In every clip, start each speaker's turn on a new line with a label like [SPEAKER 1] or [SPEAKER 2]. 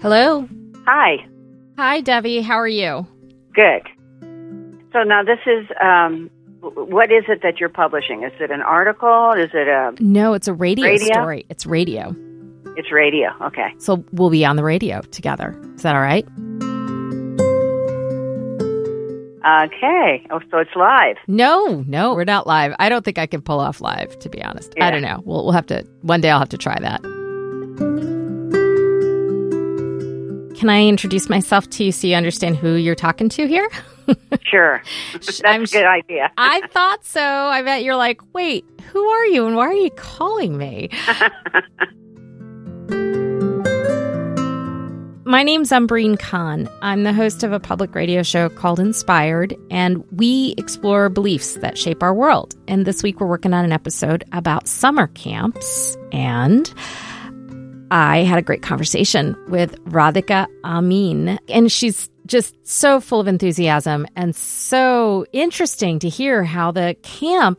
[SPEAKER 1] Hello.
[SPEAKER 2] Hi.
[SPEAKER 1] Hi, Debbie. How are you?
[SPEAKER 2] Good. So now this is um, what is it that you're publishing? Is it an article? Is it a?
[SPEAKER 1] No, it's a radio,
[SPEAKER 2] Radio?
[SPEAKER 1] story. It's radio.
[SPEAKER 2] It's radio. Okay.
[SPEAKER 1] So we'll be on the radio together. Is that all right?
[SPEAKER 2] Okay. Oh, so it's live.
[SPEAKER 1] No, no, we're not live. I don't think I can pull off live, to be honest. I don't know. We'll, we'll have to, one day I'll have to try that. Can I introduce myself to you so you understand who you're talking to here?
[SPEAKER 2] Sure. That's
[SPEAKER 1] I'm
[SPEAKER 2] a good idea.
[SPEAKER 1] I thought so. I bet you're like, wait, who are you and why are you calling me? My name's Umbreen Khan. I'm the host of a public radio show called Inspired, and we explore beliefs that shape our world. And this week we're working on an episode about summer camps. And I had a great conversation with Radhika Amin, and she's just so full of enthusiasm and so interesting to hear how the camp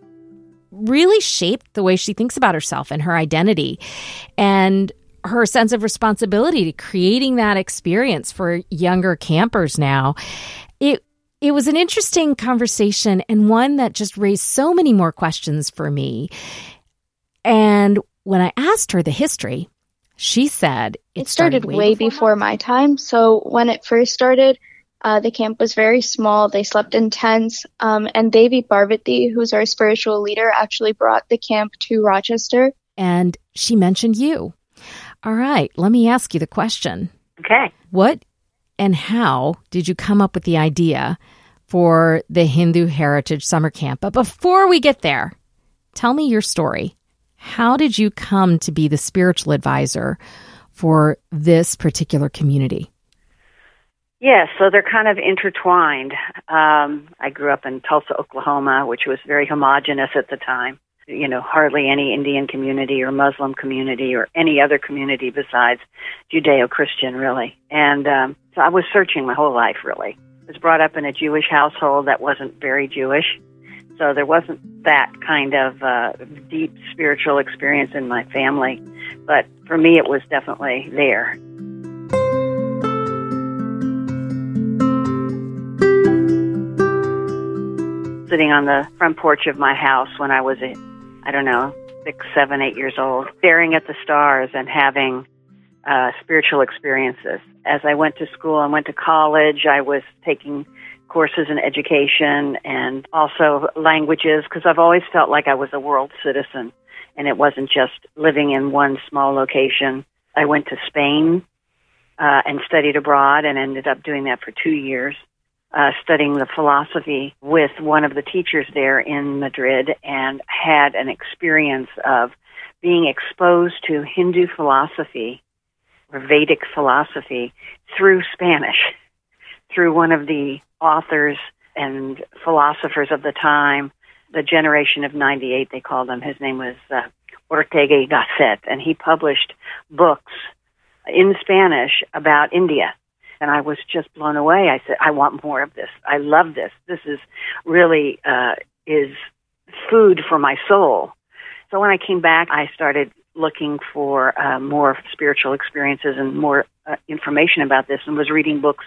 [SPEAKER 1] really shaped the way she thinks about herself and her identity and her sense of responsibility to creating that experience for younger campers now. It it was an interesting conversation and one that just raised so many more questions for me. And when I asked her the history, she said
[SPEAKER 3] It started way before my time. So when it first started, uh, the camp was very small. They slept in tents. Um, and Devi Parvati, who's our spiritual leader, actually brought the camp to Rochester.
[SPEAKER 1] and she mentioned you. All right, let me ask you the question.
[SPEAKER 2] Okay.
[SPEAKER 1] What and how did you come up with the idea for the Hindu Heritage Summer Camp? But before we get there, tell me your story. How did you come to be the spiritual advisor for this particular community?
[SPEAKER 2] Yes, so they're kind of intertwined. Um, I grew up in Tulsa, Oklahoma, which was very homogenous at the time. You know, hardly any Indian community or Muslim community or any other community besides Judeo Christian, really. And um, so I was searching my whole life, really. I was brought up in a Jewish household that wasn't very Jewish. So there wasn't that kind of uh, deep spiritual experience in my family. But for me, it was definitely there. sitting on the front porch of my house when I was, I don't know, six, seven, eight years old, staring at the stars and having uh, spiritual experiences. As I went to school and went to college, I was taking courses in education and also languages because I've always felt like I was a world citizen and it wasn't just living in one small location. I went to Spain uh, and studied abroad and ended up doing that for two years uh, studying the philosophy with one of the teachers there in Madrid and had an experience of being exposed to Hindu philosophy or Vedic philosophy through Spanish, through one of the authors and philosophers of the time, the generation of 98, they called him. His name was uh, Ortega y Gasset, and he published books in Spanish about India and I was just blown away. I said, I want more of this. I love this. This is really uh, is food for my soul. So when I came back, I started looking for uh, more spiritual experiences and more uh, information about this, and was reading books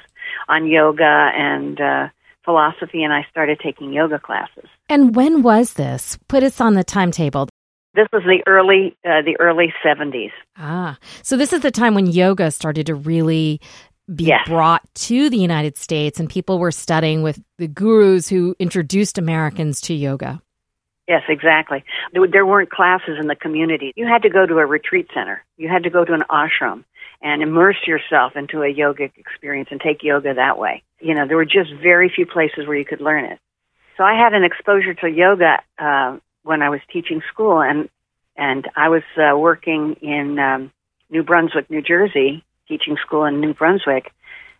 [SPEAKER 2] on yoga and uh, philosophy, and I started taking yoga classes.
[SPEAKER 1] And when was this? Put us on the timetable.
[SPEAKER 2] This was the early uh, the early seventies.
[SPEAKER 1] Ah, so this is the time when yoga started to really be
[SPEAKER 2] Yes.
[SPEAKER 1] brought to the United States and people were studying with the gurus who introduced Americans to yoga.
[SPEAKER 2] Yes, exactly. There, weren't classes in the community. You had to go to a retreat center. You had to go to an ashram and immerse yourself into a yogic experience and take yoga that way. You know, there were just very few places where you could learn it. So I had an exposure to yoga uh, when I was teaching school, and and I was uh, working in um, New Brunswick, New Jersey, teaching school in New Brunswick.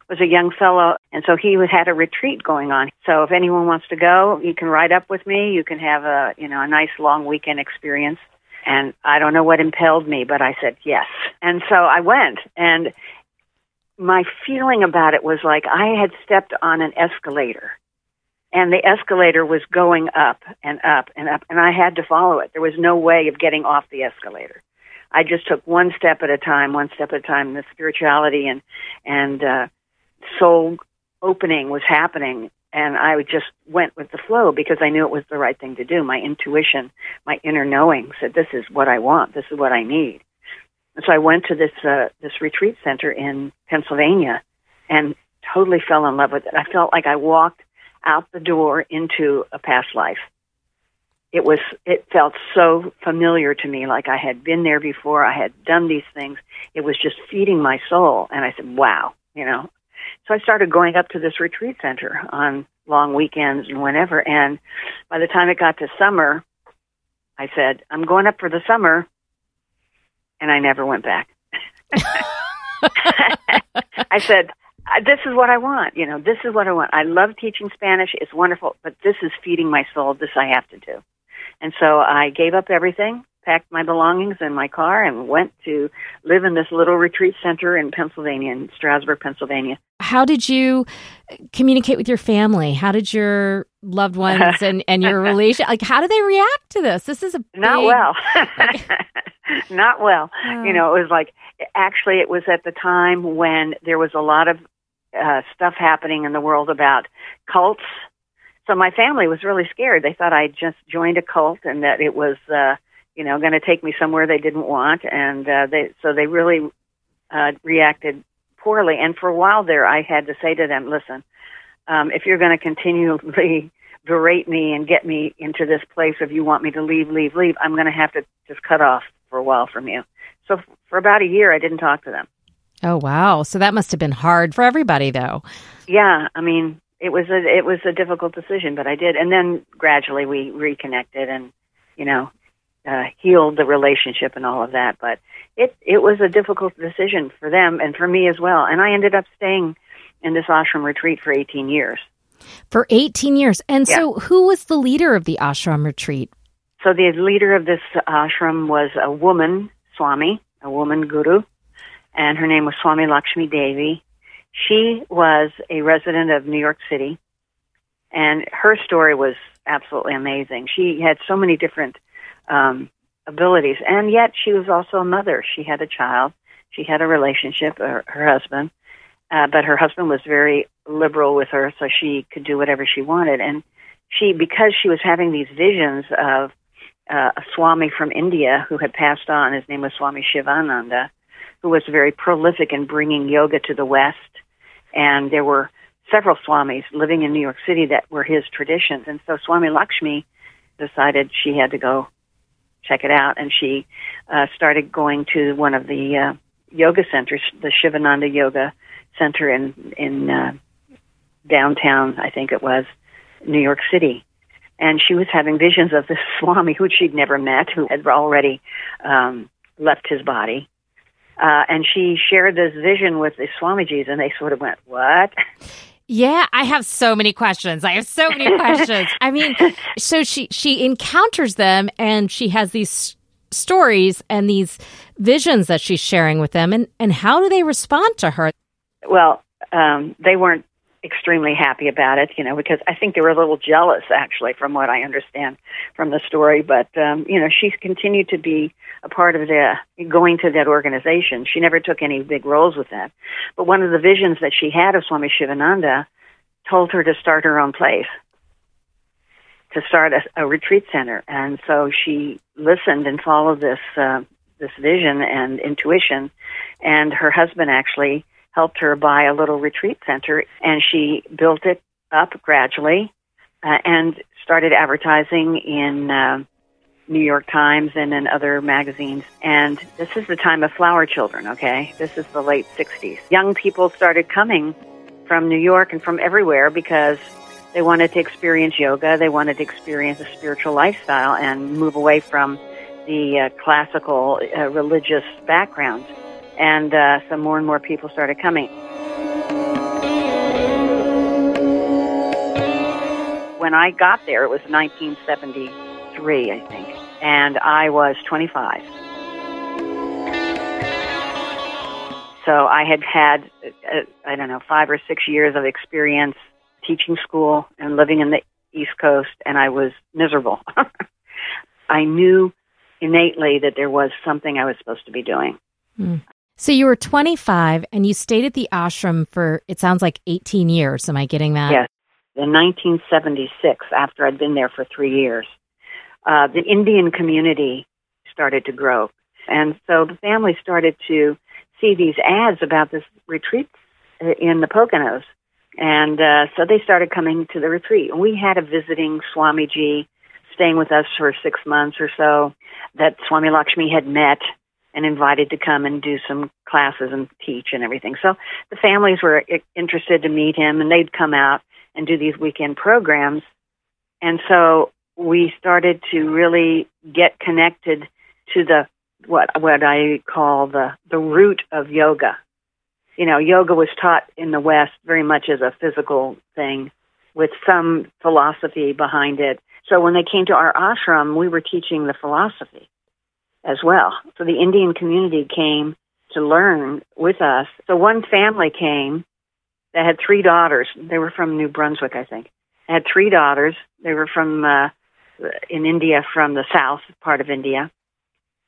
[SPEAKER 2] Was a young fellow, and so he had a retreat going on. So if anyone wants to go, you can ride up with me. You can have a you know a nice long weekend experience. And I don't know what impelled me, but I said yes. And so I went, and my feeling about it was like I had stepped on an escalator and the escalator was going up and up and up and I had to follow it. There was no way of getting off the escalator. I just took one step at a time, one step at a time. The spirituality and and uh, soul opening was happening, and I just went with the flow because I knew it was the right thing to do. My intuition, my inner knowing said, "This is what I want. This is what I need." And so I went to this uh, this retreat center in Pennsylvania, and totally fell in love with it. I felt like I walked out the door into a past life. It was it felt so familiar to me, like I had been there before. I had done these things. It was just feeding my soul, and I said, "Wow," you know. So I started going up to this retreat center on long weekends and whenever. And by the time it got to summer, I said, I'm going up for the summer. And I never went back. I said, uh, this is what I want. You know, this is what I want. I love teaching Spanish. It's wonderful, but this is feeding my soul. This I have to do. And so I gave up everything packed my belongings in my car and went to live in this little retreat center in Pennsylvania, in Stroudsburg, Pennsylvania.
[SPEAKER 1] How did you communicate with your family? How did your loved ones and, and your relation like how do they react to this? This is a big,
[SPEAKER 2] not well. not well. Oh. You know, it was like actually it was at the time when there was a lot of uh, stuff happening in the world about cults. So my family was really scared. They thought I just joined a cult and that it was uh you know, going to take me somewhere they didn't want, and uh, they so they really uh, reacted poorly. And for a while there, I had to say to them, "Listen, um, if you're going to continually berate me and get me into this place of you want me to leave, leave, leave, I'm going to have to just cut off for a while from you." So for about a year, I didn't talk to them.
[SPEAKER 1] Oh wow! So that must have been hard for everybody, though.
[SPEAKER 2] Yeah, I mean, it was a it was a difficult decision, but I did, and then gradually we reconnected, and you know, uh, healed the relationship and all of that. But it it was a difficult decision for them and for me as well. And I ended up staying in this ashram retreat for 18 years.
[SPEAKER 1] For 18 years. And yeah. so, who was the leader of the ashram retreat?
[SPEAKER 2] So, the leader of this ashram was a woman, Swami, a woman guru, and her name was Swami Lakshmi Devi. She was a resident of New York City, and her story was absolutely amazing. She had so many different um, abilities. And yet she was also a mother. She had a child. She had a relationship, her, her husband. Uh, but her husband was very liberal with her, so she could do whatever she wanted. And she, because she was having these visions of uh, a Swami from India who had passed on, his name was Swami Shivananda, who was very prolific in bringing yoga to the West. And there were several Swamis living in New York City that were his traditions. And so Swami Lakshmi decided she had to go check it out. And she uh, started going to one of the uh, yoga centers, the Shivananda Yoga Center in in uh, downtown, I think it was, New York City. And she was having visions of this Swami who she'd never met, who had already um, left his body. Uh, and she shared this vision with the Swamijis, and they sort of went, "What?"
[SPEAKER 1] Yeah, I have so many questions. I have so many questions. I mean, so she she encounters them and she has these stories and these visions that she's sharing with them and and how do they respond to her?
[SPEAKER 2] Well, um, they weren't extremely happy about it, you know, because I think they were a little jealous, actually, from what I understand from the story. But um, you know, she's continued to be a part of the going to that organization. She never took any big roles with that. But one of the visions that she had of Swami Shivananda told her to start her own place, to start a, a retreat center, and so she listened and followed this uh, this vision and intuition. And her husband actually helped her buy a little retreat center, and she built it up gradually uh, and started advertising in uh, New York Times and in other magazines. And this is the time of flower children, okay? This is the late 60s. Young people started coming from New York and from everywhere because they wanted to experience yoga, they wanted to experience a spiritual lifestyle and move away from the uh, classical uh, religious background and uh, so more and more people started coming. When I got there, it was 1973, I think, and I was 25. So I had had, uh, I don't know, five or six years of experience teaching school and living in the East Coast, and I was miserable. I knew innately that there was something I was supposed to be doing.
[SPEAKER 1] Hmm. So you were 25 and you stayed at the ashram for, it sounds like 18 years. Am I getting that?
[SPEAKER 2] Yes. In 1976, after I'd been there for three years, uh, the Indian community started to grow. And so the family started to see these ads about this retreat in the Poconos. And uh, so they started coming to the retreat. And we had a visiting Swamiji staying with us for six months or so that Swami Lakshmi had met and invited to come and do some classes and teach and everything. So the families were interested to meet him and they'd come out and do these weekend programs. And so we started to really get connected to the what what I call the the root of yoga. You know, yoga was taught in the West very much as a physical thing with some philosophy behind it. So when they came to our ashram, we were teaching the philosophy as well. So the Indian community came to learn with us. So one family came that had three daughters. They were from New Brunswick, I think. They had three daughters. They were from uh, in India, from the south part of India,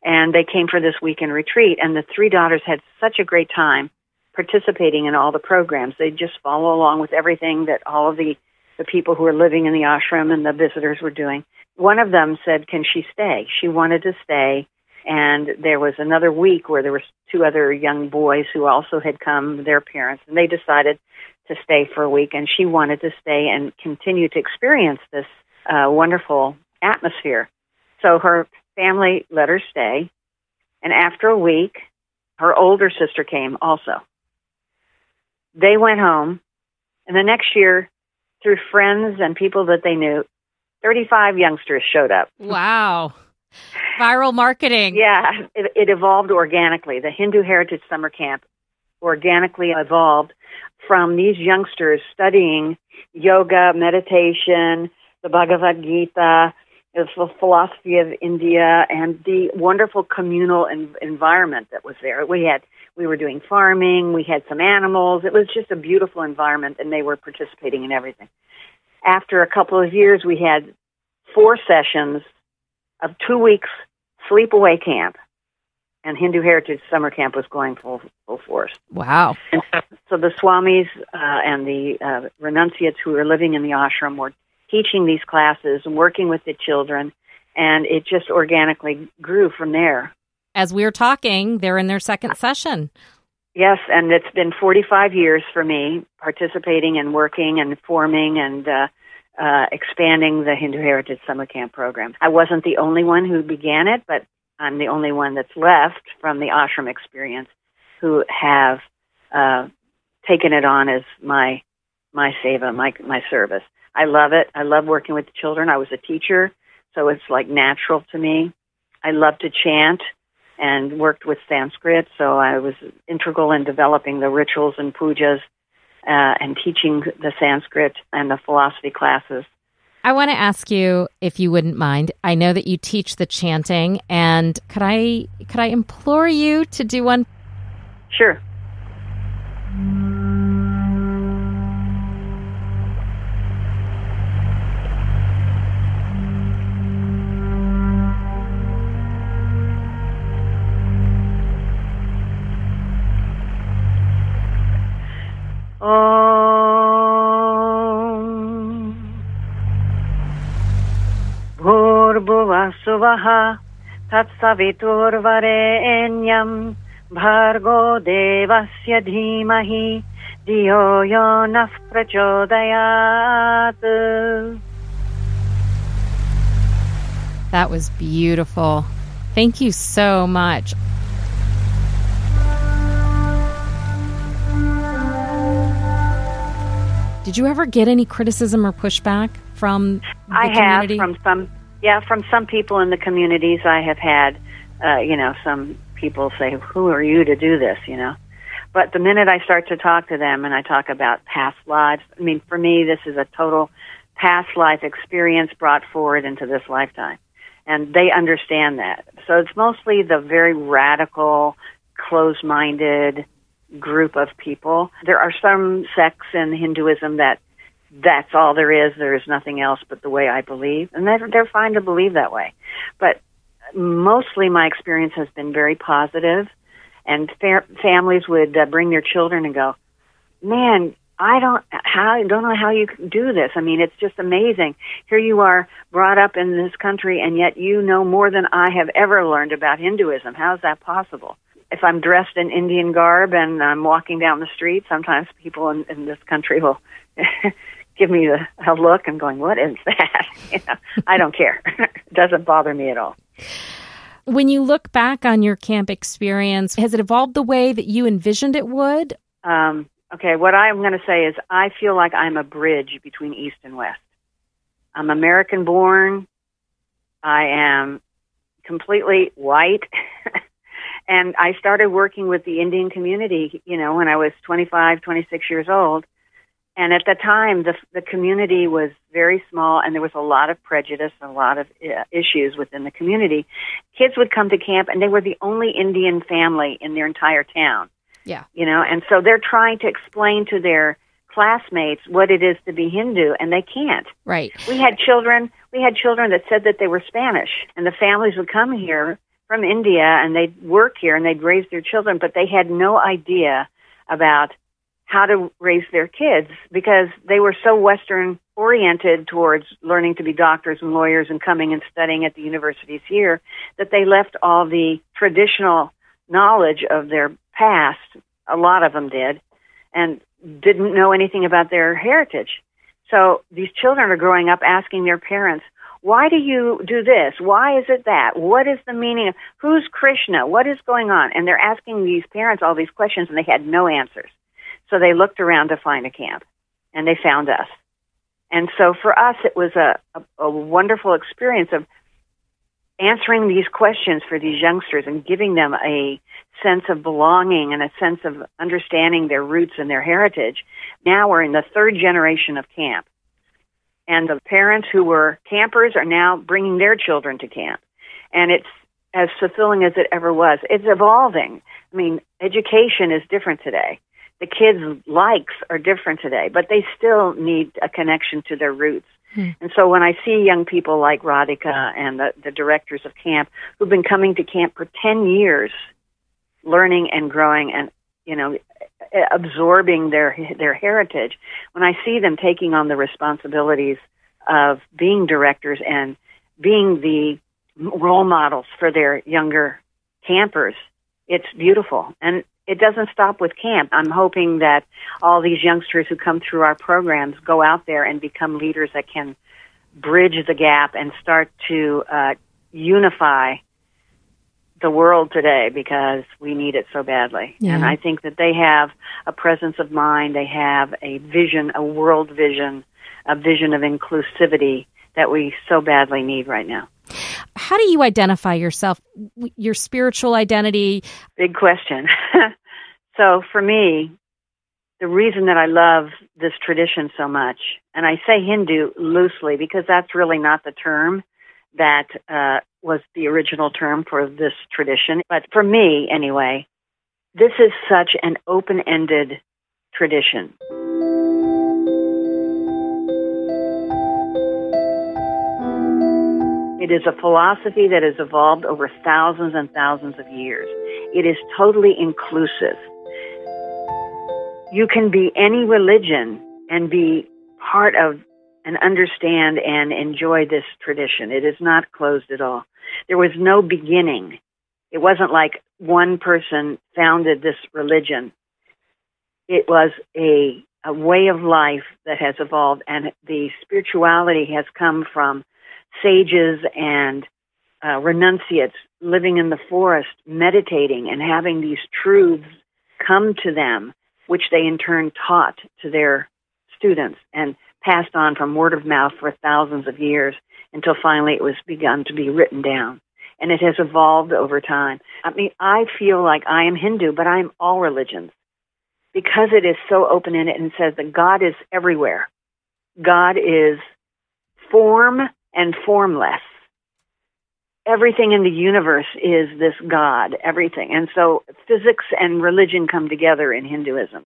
[SPEAKER 2] and they came for this weekend retreat. And the three daughters had such a great time participating in all the programs. They just follow along with everything that all of the the people who were living in the ashram and the visitors were doing. One of them said, "Can she stay?" She wanted to stay and there was another week where there were two other young boys who also had come, their parents, and they decided to stay for a week. And she wanted to stay and continue to experience this uh, wonderful atmosphere. So her family let her stay. And after a week, her older sister came also. They went home. And the next year, through friends and people that they knew, 35 youngsters showed up.
[SPEAKER 1] Wow. Viral marketing.
[SPEAKER 2] Yeah, it, it evolved organically. The Hindu Heritage Summer Camp organically evolved from these youngsters studying yoga, meditation, the Bhagavad Gita, the philosophy of India, and the wonderful communal en- environment that was there. We had we were doing farming, we had some animals. It was just a beautiful environment, and they were participating in everything. After a couple of years, we had four sessions of two weeks sleepaway camp, and Hindu Heritage Summer Camp was going full full force.
[SPEAKER 1] Wow!
[SPEAKER 2] And so the swamis uh, and the uh, renunciates who were living in the ashram were teaching these classes and working with the children, and it just organically grew from there.
[SPEAKER 1] As we are talking, they're in their second session.
[SPEAKER 2] Yes, and it's been 45 years for me participating and working and forming and uh, uh, expanding the Hindu Heritage Summer Camp program. I wasn't the only one who began it, but I'm the only one that's left from the ashram experience who have uh, taken it on as my my seva, my my service. I love it. I love working with children. I was a teacher, so it's like natural to me. I love to chant and worked with Sanskrit, so I was integral in developing the rituals and pujas uh, and teaching the Sanskrit and the philosophy classes.
[SPEAKER 1] I want to ask you if you wouldn't mind. I know that you teach the chanting, and could I could I implore you to do one?
[SPEAKER 2] Sure. भूर्भुवः तत्सवितुर्वरेण्यं भर्गो देवस्य धीमहि धियो यो नः प्रचोदयात्
[SPEAKER 1] That was beautiful. Thank you so much. Did you ever get any criticism or pushback from the
[SPEAKER 2] I
[SPEAKER 1] community?
[SPEAKER 2] have from some, yeah, from some people in the communities. I have had, uh, you know, some people say, "Who are you to do this?" You know, but the minute I start to talk to them and I talk about past lives, I mean, for me, this is a total past life experience brought forward into this lifetime, and they understand that. So it's mostly the very radical, closed-minded group of people. There are some sects in Hinduism that that's all there is. There is nothing else but the way I believe, and they're they're fine to believe that way. But mostly my experience has been very positive, and fa- families would uh, bring their children and go, "Man, I don't how don't know how you do this. I mean, it's just amazing. Here you are, brought up in this country, and yet you know more than I have ever learned about Hinduism. How's that possible? If I'm dressed in Indian garb and I'm walking down the street, sometimes people in, in this country will give me a, a look and going, "What is that?" you know, I don't care. it doesn't bother me at all.
[SPEAKER 1] When you look back on your camp experience, has it evolved the way that you envisioned it would?
[SPEAKER 2] Um, okay, what I'm going to say is I feel like I'm a bridge between East and West. I'm American born. I am completely white. And I started working with the Indian community, you know, when I was 25, 26 years old. And at the time, the the community was very small, and there was a lot of prejudice, and a lot of uh, issues within the community. Kids would come to camp, and they were the only Indian family in their entire town.
[SPEAKER 1] Yeah,
[SPEAKER 2] you know, and so they're trying to explain to their classmates what it is to be Hindu, and they can't.
[SPEAKER 1] Right.
[SPEAKER 2] We had children. We had children that said that they were Spanish, and the families would come here from India, and they'd work here, and they'd raise their children, but they had no idea about how to raise their kids because they were so Western oriented towards learning to be doctors and lawyers and coming and studying at the universities here that they left all the traditional knowledge of their past. A lot of them did and didn't know anything about their heritage. So these children are growing up asking their parents, why do you do this? Why is it that? What is the meaning of who's Krishna? What is going on? And they're asking these parents all these questions and they had no answers. So they looked around to find a camp, and they found us. And so for us, it was a, a, a wonderful experience of answering these questions for these youngsters and giving them a sense of belonging and a sense of understanding their roots and their heritage. Now we're in the third generation of camp. And the parents who were campers are now bringing their children to camp. And it's as fulfilling as it ever was. It's evolving. I mean, education is different today the kids' likes are different today, but they still need a connection to their roots. Hmm. And so when I see young people like Radhika and the, the directors of camp who've been coming to camp for 10 years, learning and growing and, you know, absorbing their, their heritage, when I see them taking on the responsibilities of being directors and being the role models for their younger campers, it's beautiful. And it doesn't stop with camp. I'm hoping that all these youngsters who come through our programs go out there and become leaders that can bridge the gap and start to uh, unify the world today because we need it so badly. Yeah. And I think that they have a presence of mind, they have a vision, a world vision, a vision of inclusivity that we so badly need right now.
[SPEAKER 1] How do you identify yourself, your spiritual identity?
[SPEAKER 2] Big question. so for me, the reason that I love this tradition so much, and I say Hindu loosely because that's really not the term that uh, was the original term for this tradition. But for me, anyway, this is such an open ended tradition. It is a philosophy that has evolved over thousands and thousands of years. It is totally inclusive. You can be any religion and be part of and understand and enjoy this tradition. It is not closed at all. There was no beginning. It wasn't like one person founded this religion. It was a, a way of life that has evolved, and the spirituality has come from sages and uh, renunciates living in the forest, meditating and having these truths come to them, which they in turn taught to their students and passed on from word of mouth for thousands of years until finally it was begun to be written down. And it has evolved over time. I mean, I feel like I am Hindu, but I am all religions because it is so open ended and says that God is everywhere. God is form and formless. Everything in the universe is this God, everything. And so physics and religion come together in Hinduism.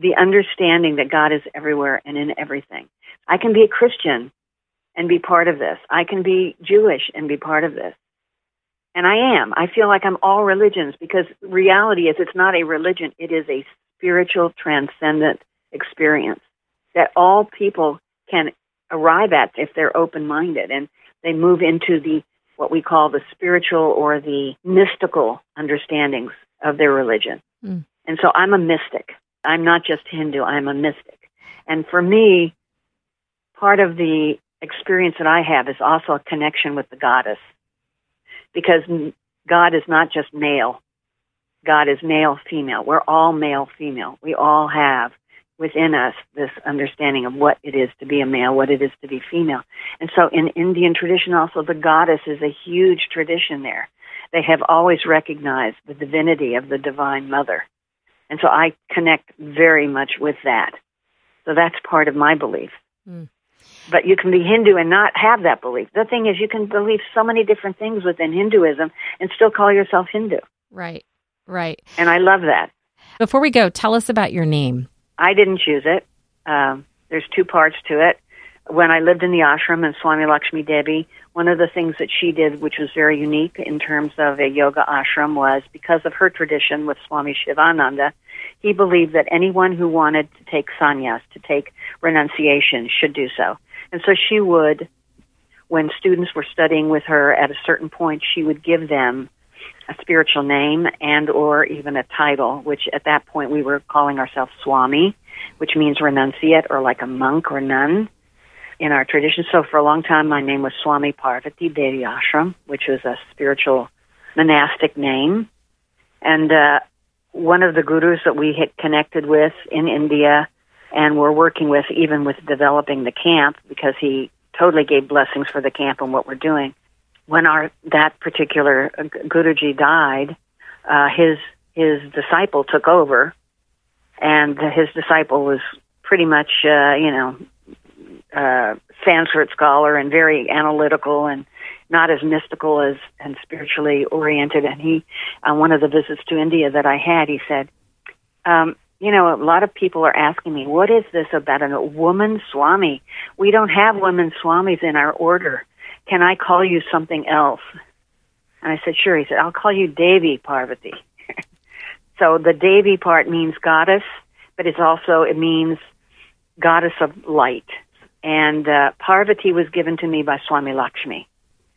[SPEAKER 2] The understanding that God is everywhere and in everything. I can be a Christian and be part of this. I can be Jewish and be part of this. And I am. I feel like I'm all religions because reality is it's not a religion, it is a spiritual, transcendent experience that all people can arrive at if they're open minded and they move into the what we call the spiritual or the mystical understandings of their religion. Mm. And so I'm a mystic. I'm not just Hindu, I'm a mystic. And for me, part of the experience that I have is also a connection with the goddess. Because God is not just male. God is male, female. We're all male, female. We all have within us this understanding of what it is to be a male, what it is to be female. And so in Indian tradition also the goddess is a huge tradition there. They have always recognized the divinity of the divine mother. And so I connect very much with that. So that's part of my belief. Mm. But you can be Hindu and not have that belief. The thing is, you can believe so many different things within Hinduism and still call yourself Hindu.
[SPEAKER 1] Right, right.
[SPEAKER 2] And I love that.
[SPEAKER 1] Before we go, tell us about your name.
[SPEAKER 2] I didn't choose it. Um, there's two parts to it. When I lived in the ashram and Swami Lakshmi Devi, one of the things that she did, which was very unique in terms of a yoga ashram, was because of her tradition with Swami Shivananda, he believed that anyone who wanted to take sannyas, to take renunciation, should do so. And so she would, when students were studying with her at a certain point, she would give them a spiritual name and or even a title, which at that point we were calling ourselves Swami, which means renunciate or like a monk or nun in our tradition. So for a long time my name was Swami Parvati Devi Ashram, which was a spiritual monastic name. And uh, one of the gurus that we had connected with in India and were working with even with developing the camp because he totally gave blessings for the camp and what we're doing when our that particular uh, Guruji died, uh, his his disciple took over, and his disciple was pretty much uh, you know uh, Sanskrit scholar and very analytical and not as mystical as and spiritually oriented. And he, on one of the visits to India that I had, he said, um, you know, a lot of people are asking me, what is this about a woman swami? We don't have women swamis in our order. Can I call you something else? And I said, Sure. He said, I'll call you Devi Parvati. so the Devi part means goddess, but it's also, it means goddess of light. And uh, Parvati was given to me by Swami Lakshmi.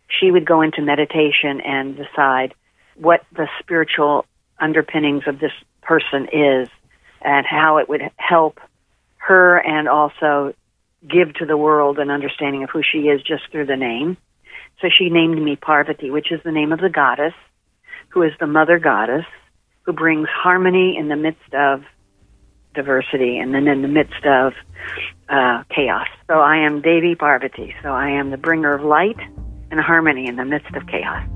[SPEAKER 2] She would go into meditation and decide what the spiritual underpinnings of this person is and how it would help her and also give to the world an understanding of who she is just through the name. So she named me Parvati, which is the name of the goddess, who is the mother goddess, who brings harmony in the midst of diversity and then in the midst of uh, chaos. So I am Devi Parvati. So I am the bringer of light and harmony in the midst of chaos.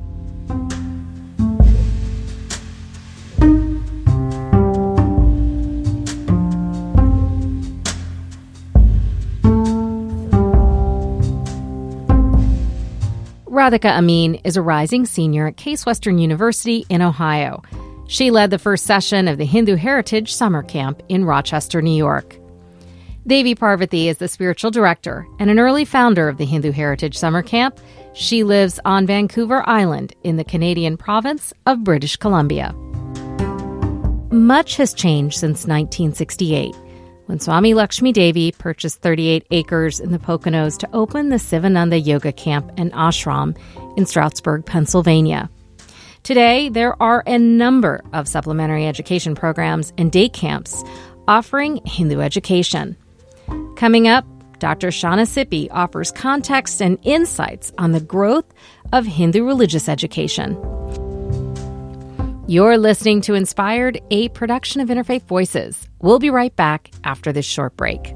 [SPEAKER 1] Radhika Amin is a rising senior at Case Western University in Ohio. She led the first session of the Hindu Heritage Summer Camp in Rochester, New York. Devi Parvati is the spiritual director and an early founder of the Hindu Heritage Summer Camp. She lives on Vancouver Island in the Canadian province of British Columbia. Much has changed since 1968 when Swami Lakshmi Devi purchased 38 acres in the Poconos to open the Sivananda Yoga Camp and Ashram in Stroudsburg, Pennsylvania. Today, there are a number of supplementary education programs and day camps offering Hindu education. Coming up, Dr. Shana Sippy offers context and insights on the growth of Hindu religious education. You're listening to Inspired, a production of Interfaith Voices. We'll be right back after this short break.